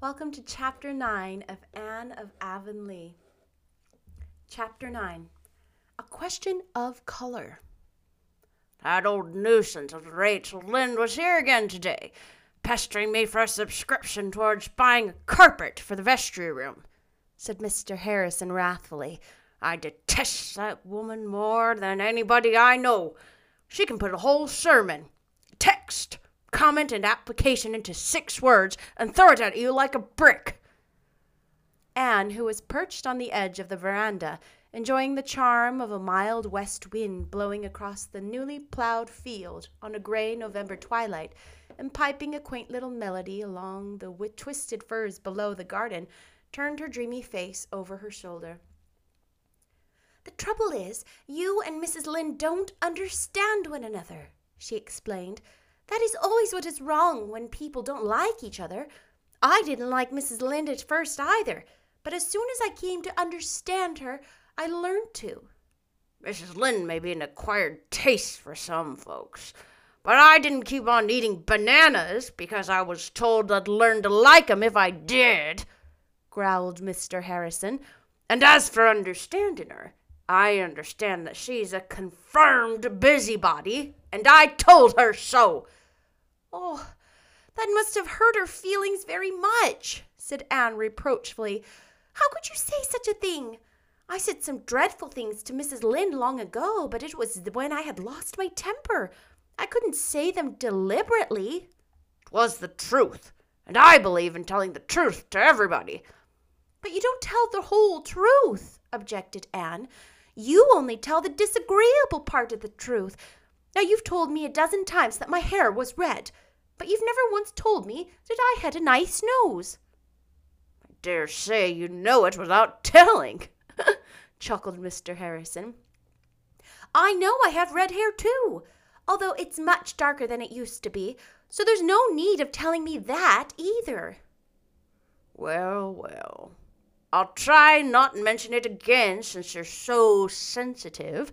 Welcome to Chapter 9 of Anne of Avonlea. Chapter 9 A Question of Color. That old nuisance of Rachel Lynde was here again today, pestering me for a subscription towards buying a carpet for the vestry room, said Mr. Harrison wrathfully. I detest that woman more than anybody I know. She can put a whole sermon, text, comment, and application into six words and throw it at you like a brick. Anne, who was perched on the edge of the veranda, enjoying the charm of a mild west wind blowing across the newly plowed field on a gray November twilight, and piping a quaint little melody along the twisted firs below the garden, turned her dreamy face over her shoulder. The trouble is, you and Mrs. Lynde don't understand one another, she explained. That is always what is wrong when people don't like each other. I didn't like Mrs. Lynde at first either, but as soon as I came to understand her, I learned to. Mrs. Lynde may be an acquired taste for some folks, but I didn't keep on eating bananas because I was told I'd learn to like 'em if I did, growled Mr. Harrison. And as for understanding her, I understand that she's a confirmed busybody, and I told her so. Oh, that must have hurt her feelings very much, said Anne reproachfully. How could you say such a thing? I said some dreadful things to Mrs. Lynde long ago, but it was when I had lost my temper. I couldn't say them deliberately. It was the truth, and I believe in telling the truth to everybody. But you don't tell the whole truth, objected Anne. You only tell the disagreeable part of the truth. Now, you've told me a dozen times that my hair was red, but you've never once told me that I had a nice nose. I dare say you know it without telling, chuckled Mr. Harrison. I know I have red hair too, although it's much darker than it used to be, so there's no need of telling me that either. Well, well, I'll try not to mention it again since you're so sensitive.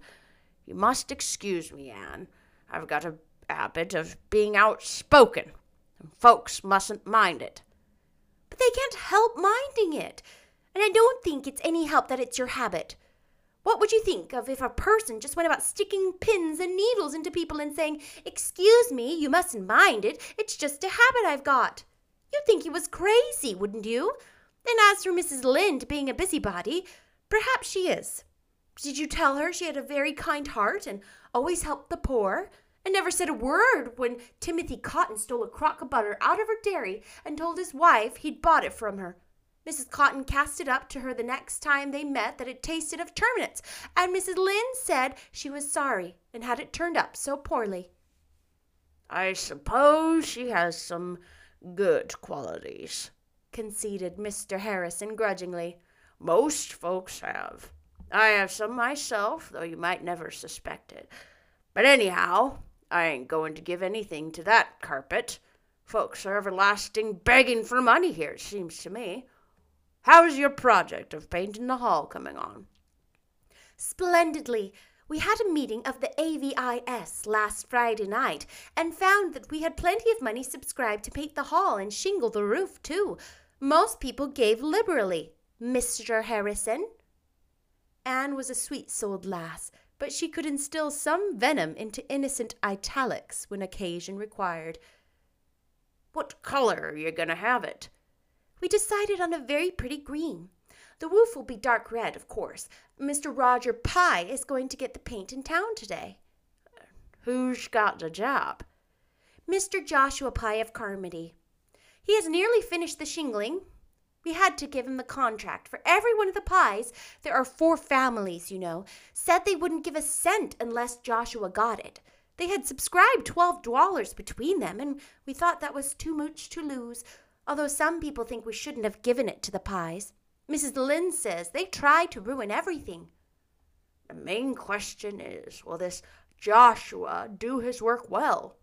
You must excuse me, Anne. I've got a habit of being outspoken, and folks mustn't mind it. But they can't help minding it, and I don't think it's any help that it's your habit. What would you think of if a person just went about sticking pins and needles into people and saying, Excuse me, you mustn't mind it, it's just a habit I've got? You'd think he was crazy, wouldn't you? And as for Mrs. Lynde being a busybody, perhaps she is. Did you tell her she had a very kind heart and always helped the poor? And never said a word when Timothy Cotton stole a crock of butter out of her dairy and told his wife he'd bought it from her. Mrs. Cotton cast it up to her the next time they met that it tasted of terminates, and Mrs. Lynde said she was sorry and had it turned up so poorly. I suppose she has some good qualities, conceded Mr. Harrison grudgingly. Most folks have. I have some myself, though you might never suspect it. But anyhow, I ain't going to give anything to that carpet. Folks are everlasting begging for money here, it seems to me. How's your project of painting the hall coming on? Splendidly. We had a meeting of the AVIS last Friday night and found that we had plenty of money subscribed to paint the hall and shingle the roof, too. Most people gave liberally. Mr. Harrison? Anne was a sweet souled lass, but she could instill some venom into innocent italics when occasion required. What color are you going to have it? We decided on a very pretty green. The roof will be dark red, of course. Mr. Roger Pye is going to get the paint in town today. Who's got the job? Mr. Joshua Pye of Carmody. He has nearly finished the shingling, we had to give him the contract. For every one of the Pyes, there are four families, you know, said they wouldn't give a cent unless Joshua got it. They had subscribed twelve dollars between them, and we thought that was too much to lose, although some people think we shouldn't have given it to the Pyes. Mrs. Lynde says they tried to ruin everything. The main question is will this Joshua do his work well?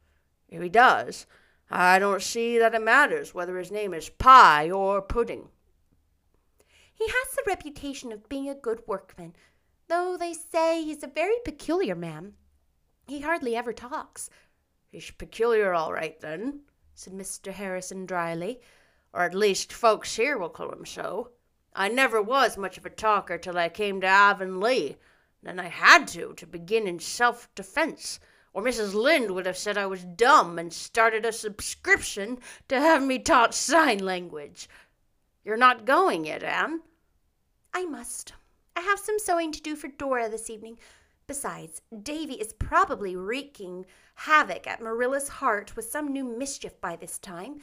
If he does, I don't see that it matters whether his name is Pye or Pudding. He has the reputation of being a good workman, though they say he's a very peculiar man. He hardly ever talks. He's peculiar, all right, then, said Mr. Harrison dryly. or at least folks here will call him so. I never was much of a talker till I came to Avonlea. Then I had to, to begin in self defense, or Mrs. Lynde would have said I was dumb and started a subscription to have me taught sign language. You're not going yet, Anne? I must. I have some sewing to do for Dora this evening. Besides, Davy is probably wreaking havoc at Marilla's heart with some new mischief by this time.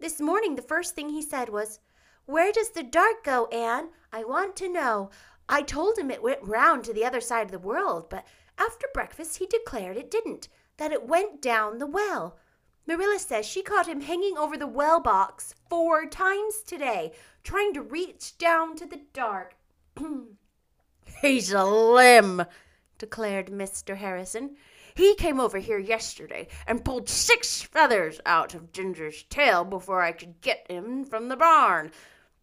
This morning, the first thing he said was, Where does the dark go, Anne? I want to know. I told him it went round to the other side of the world, but after breakfast he declared it didn't, that it went down the well. Marilla says she caught him hanging over the well box four times today, trying to reach down to the dark. He's a limb, declared Mr. Harrison. He came over here yesterday and pulled six feathers out of Ginger's tail before I could get him from the barn.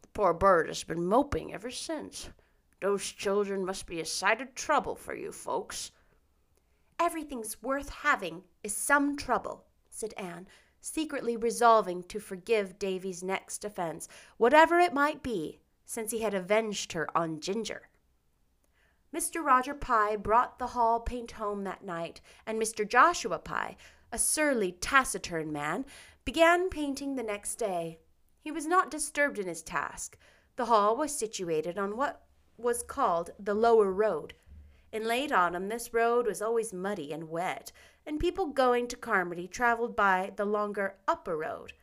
The poor bird has been moping ever since. Those children must be a sight of trouble for you folks. Everything's worth having is some trouble, said Anne, secretly resolving to forgive Davy's next offense, whatever it might be, since he had avenged her on Ginger. Mr. Roger Pye brought the hall paint home that night, and Mr. Joshua Pye, a surly, taciturn man, began painting the next day. He was not disturbed in his task. The hall was situated on what was called the lower road. In late autumn, this road was always muddy and wet, and people going to Carmody traveled by the longer upper road.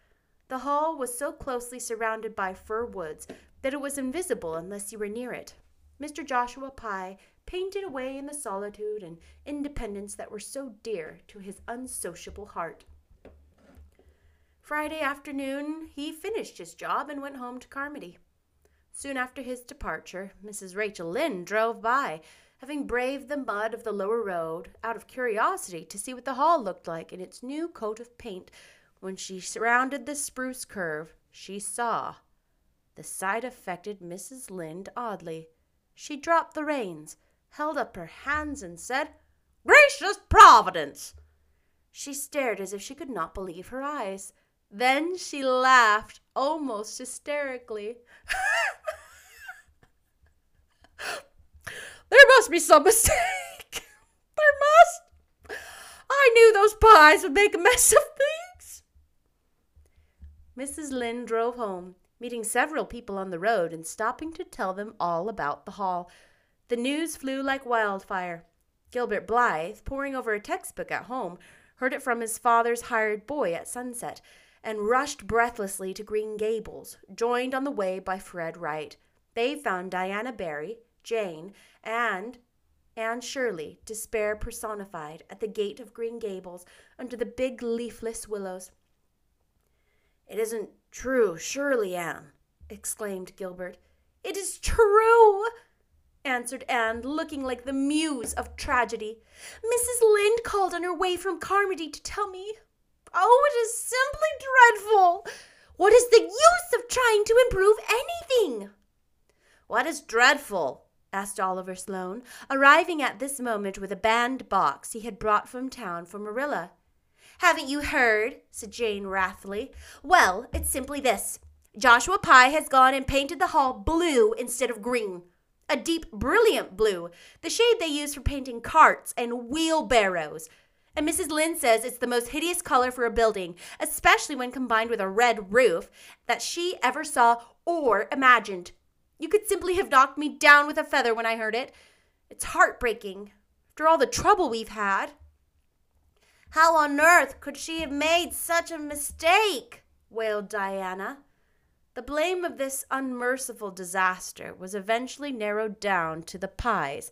The hall was so closely surrounded by fir woods that it was invisible unless you were near it. Mr. Joshua Pye painted away in the solitude and independence that were so dear to his unsociable heart. Friday afternoon, he finished his job and went home to Carmody. Soon after his departure, Mrs. Rachel Lynde drove by, having braved the mud of the lower road out of curiosity to see what the hall looked like in its new coat of paint. When she surrounded the spruce curve, she saw. The sight affected Mrs. Lynde oddly. She dropped the reins, held up her hands, and said, Gracious Providence! She stared as if she could not believe her eyes. Then she laughed almost hysterically. there must be some mistake. there must. I knew those Pyes would make a mess of things. Mrs. Lynde drove home meeting several people on the road and stopping to tell them all about the hall. The news flew like wildfire. Gilbert Blythe, poring over a textbook at home, heard it from his father's hired boy at sunset, and rushed breathlessly to Green Gables, joined on the way by Fred Wright. They found Diana Barry, Jane, and Anne Shirley, despair personified, at the gate of Green Gables under the big leafless willows. It isn't true, surely, Anne, exclaimed Gilbert. It is true, answered Anne, looking like the muse of tragedy. Mrs. Lynde called on her way from Carmody to tell me. Oh, it is simply dreadful. What is the use of trying to improve anything? What is dreadful? Asked Oliver Sloane, arriving at this moment with a band box he had brought from town for Marilla. Haven't you heard? said Jane wrathfully. Well, it's simply this. Joshua Pye has gone and painted the hall blue instead of green. A deep, brilliant blue, the shade they use for painting carts and wheelbarrows. And Mrs. Lynde says it's the most hideous color for a building, especially when combined with a red roof, that she ever saw or imagined. You could simply have knocked me down with a feather when I heard it. It's heartbreaking, after all the trouble we've had. How on earth could she have made such a mistake? wailed Diana. The blame of this unmerciful disaster was eventually narrowed down to the Pyes.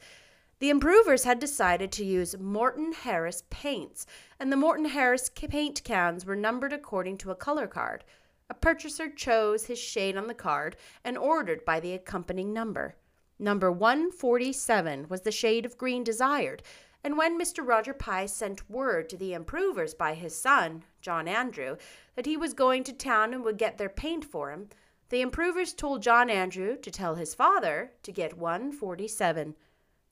The improvers had decided to use Morton Harris paints, and the Morton Harris paint cans were numbered according to a color card. A purchaser chose his shade on the card and ordered by the accompanying number. Number 147 was the shade of green desired, and when Mr. Roger Pye sent word to the improvers by his son, John Andrew, that he was going to town and would get their paint for him, the improvers told John Andrew to tell his father to get 147.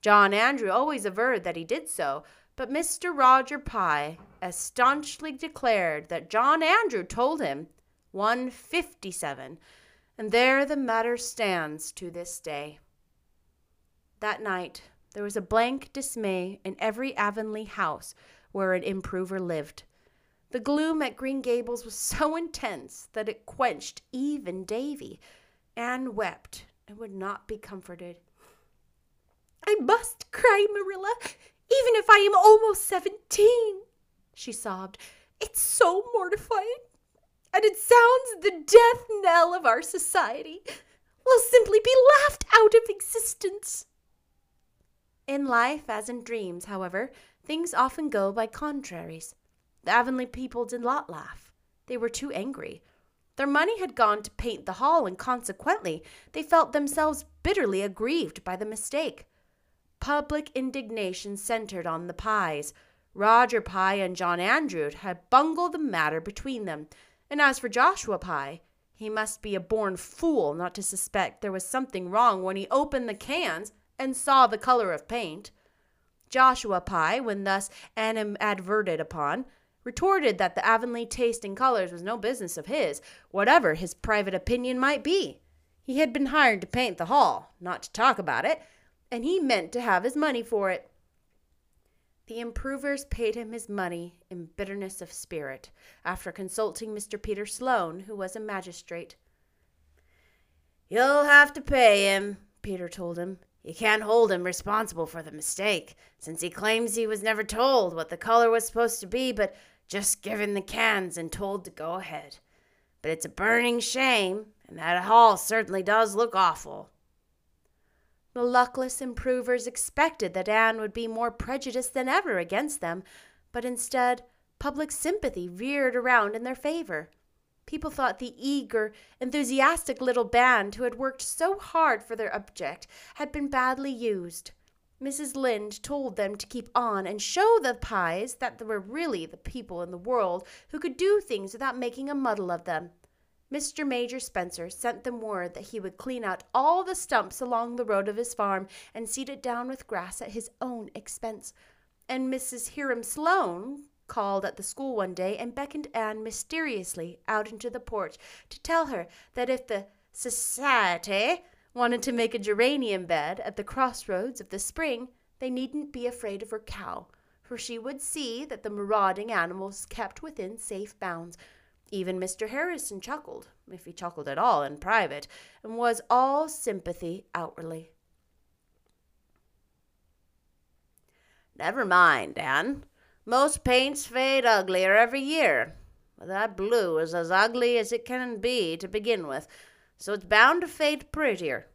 John Andrew always averred that he did so, but Mr. Roger Pye as staunchly declared that John Andrew told him 157, and there the matter stands to this day. That night, there was a blank dismay in every Avonlea house where an improver lived. The gloom at Green Gables was so intense that it quenched even Davy. Anne wept and would not be comforted. I must cry, Marilla, even if I am almost seventeen, she sobbed. It's so mortifying. And it sounds the death knell of our society. We'll simply be laughed out of existence. In life, as in dreams, however, things often go by contraries. The Avonlea people did not laugh. They were too angry. Their money had gone to paint the hall, and consequently, they felt themselves bitterly aggrieved by the mistake. Public indignation centered on the Pyes. Roger Pye and John Andrew had bungled the matter between them, and as for Joshua Pye, he must be a born fool not to suspect there was something wrong when he opened the cans and saw the color of paint. Joshua Pye, when thus animadverted upon, retorted that the Avonlea taste in colors was no business of his, whatever his private opinion might be. He had been hired to paint the hall, not to talk about it, and he meant to have his money for it. The improvers paid him his money in bitterness of spirit, after consulting Mr. Peter Sloane, who was a magistrate. You'll have to pay him, Peter told him. You can't hold him responsible for the mistake, since he claims he was never told what the color was supposed to be, but just given the cans and told to go ahead. But it's a burning shame, and that hall certainly does look awful. The luckless improvers expected that Anne would be more prejudiced than ever against them, but instead, public sympathy veered around in their favor. People thought the eager, enthusiastic little band who had worked so hard for their object had been badly used. Mrs. Lynde told them to keep on and show the Pyes that there were really the people in the world who could do things without making a muddle of them. Mr. Major Spencer sent them word that he would clean out all the stumps along the road of his farm and seed it down with grass at his own expense. And Mrs. Hiram Sloane called at the school one day and beckoned Anne mysteriously out into the porch to tell her that if the society wanted to make a geranium bed at the crossroads of the spring, they needn't be afraid of her cow, for she would see that the marauding animals kept within safe bounds. Even Mr. Harrison chuckled, if he chuckled at all in private, and was all sympathy outwardly. Never mind, Anne. Most paints fade uglier every year. That blue is as ugly as it can be to begin with, so it's bound to fade prettier.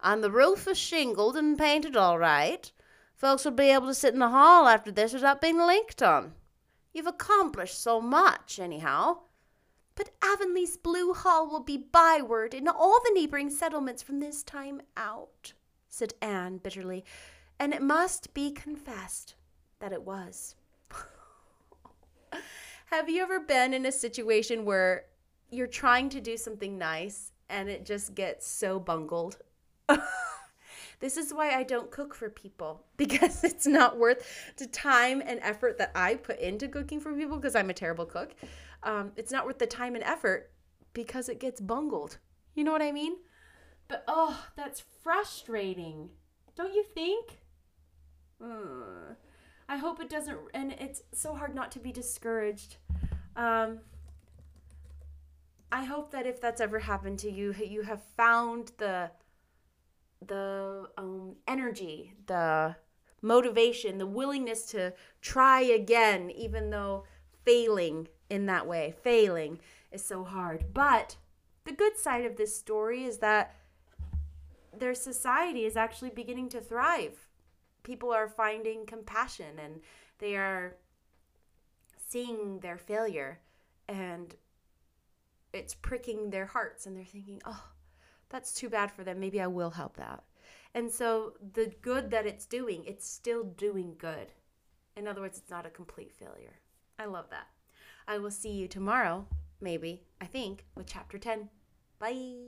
And the roof is shingled and painted all right. Folks will be able to sit in the hall after this without being linked on. You've accomplished so much, anyhow. But Avonlea's Blue Hall will be byword in all the neighboring settlements from this time out, said Anne bitterly, and it must be confessed that it was. Have you ever been in a situation where you're trying to do something nice and it just gets so bungled? this is why I don't cook for people because it's not worth the time and effort that I put into cooking for people because I'm a terrible cook. Um, it's not worth the time and effort because it gets bungled. You know what I mean? But oh, that's frustrating. Don't you think? I hope it doesn't, and it's so hard not to be discouraged. Um, I hope that if that's ever happened to you, you have found the the um, energy, the motivation, the willingness to try again, even though failing in that way, failing is so hard. But the good side of this story is that their society is actually beginning to thrive people are finding compassion and they are seeing their failure and it's pricking their hearts and they're thinking, oh, that's too bad for them. Maybe I will help that. And so the good that it's doing, it's still doing good. In other words, it's not a complete failure. I love that. I will see you tomorrow, maybe, I think, with chapter 10. Bye.